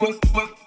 work, work.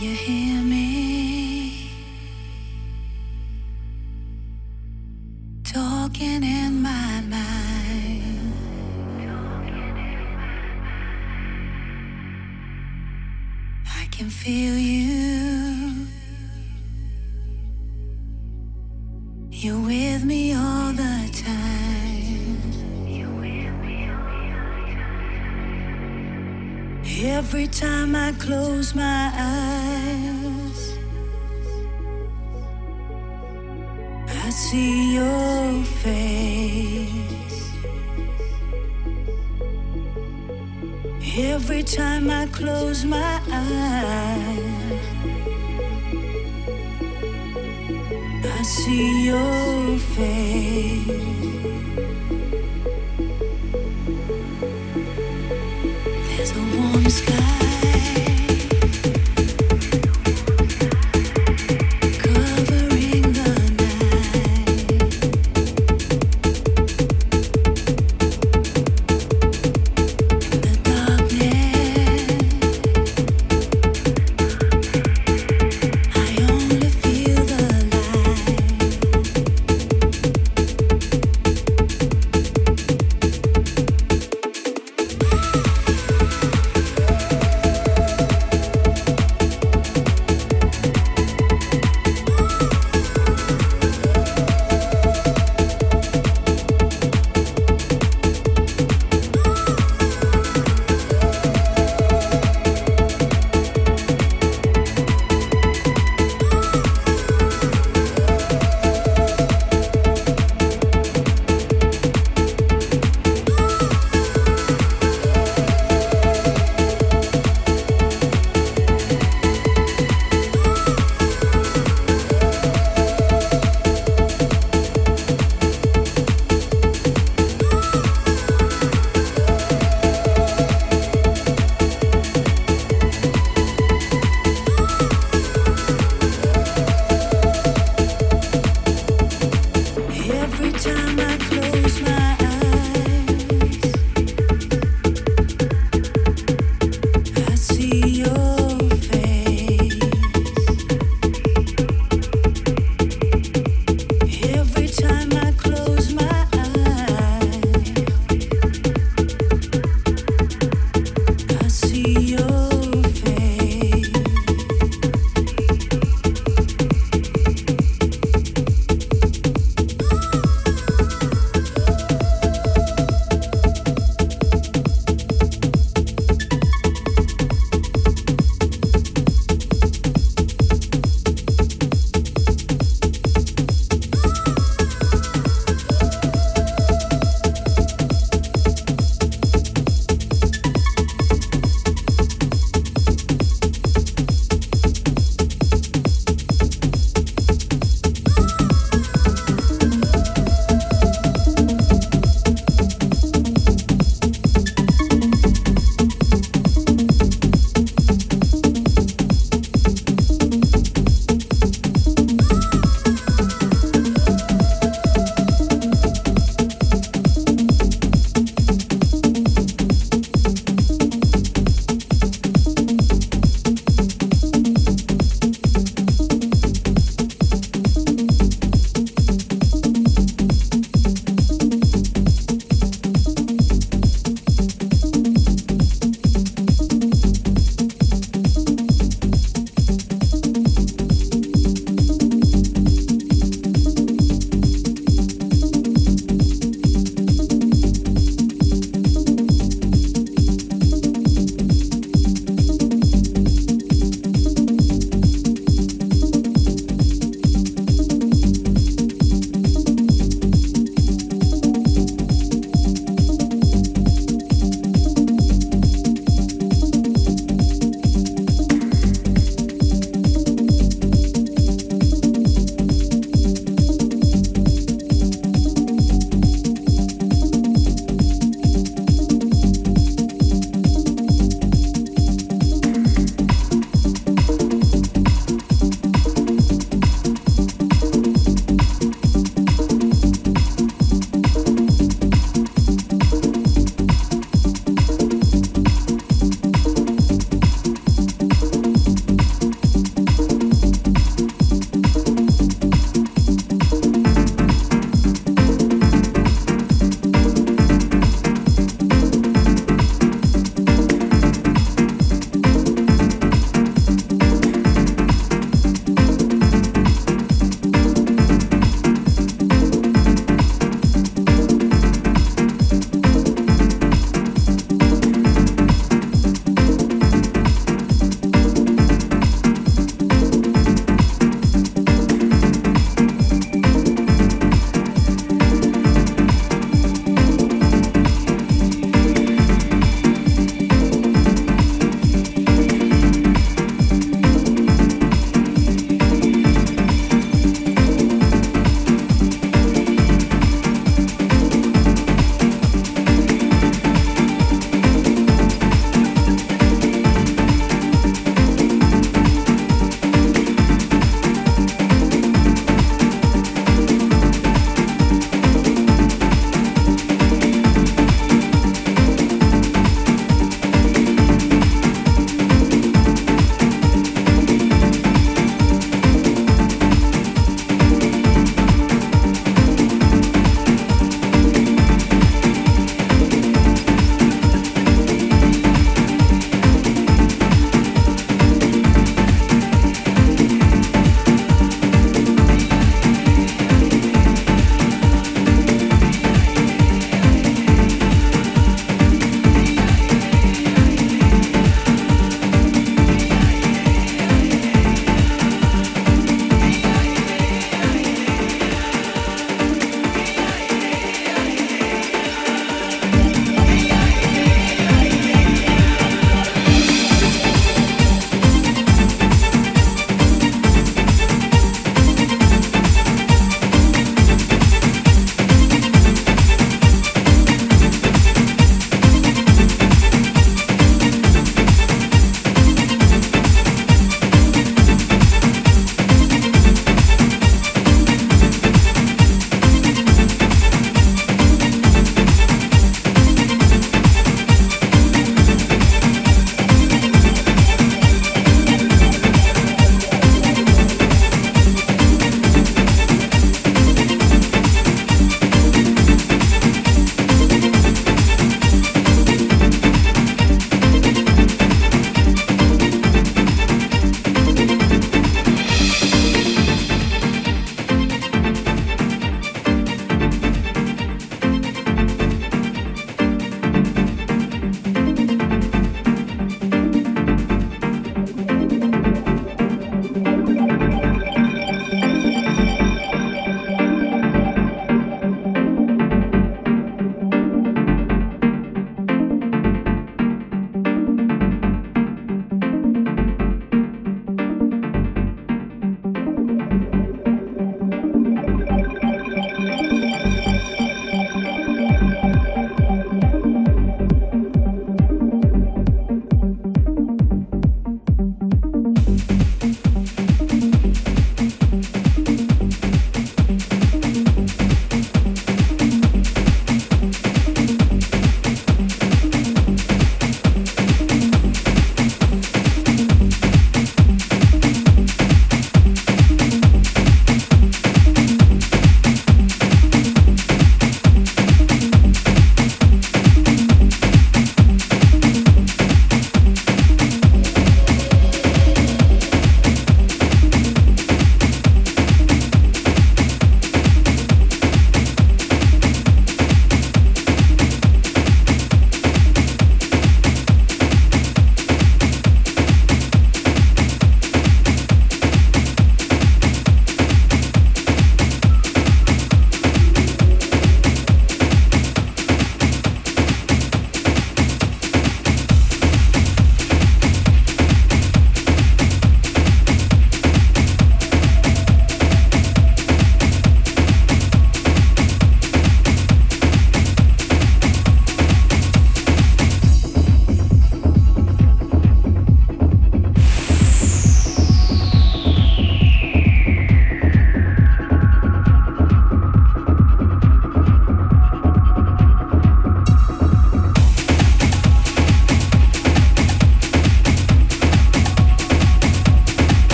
You hear me? Talking in my mind. I can feel you. You're with me all the time. Every time I close my eyes, Every time I close my eyes, I see your face.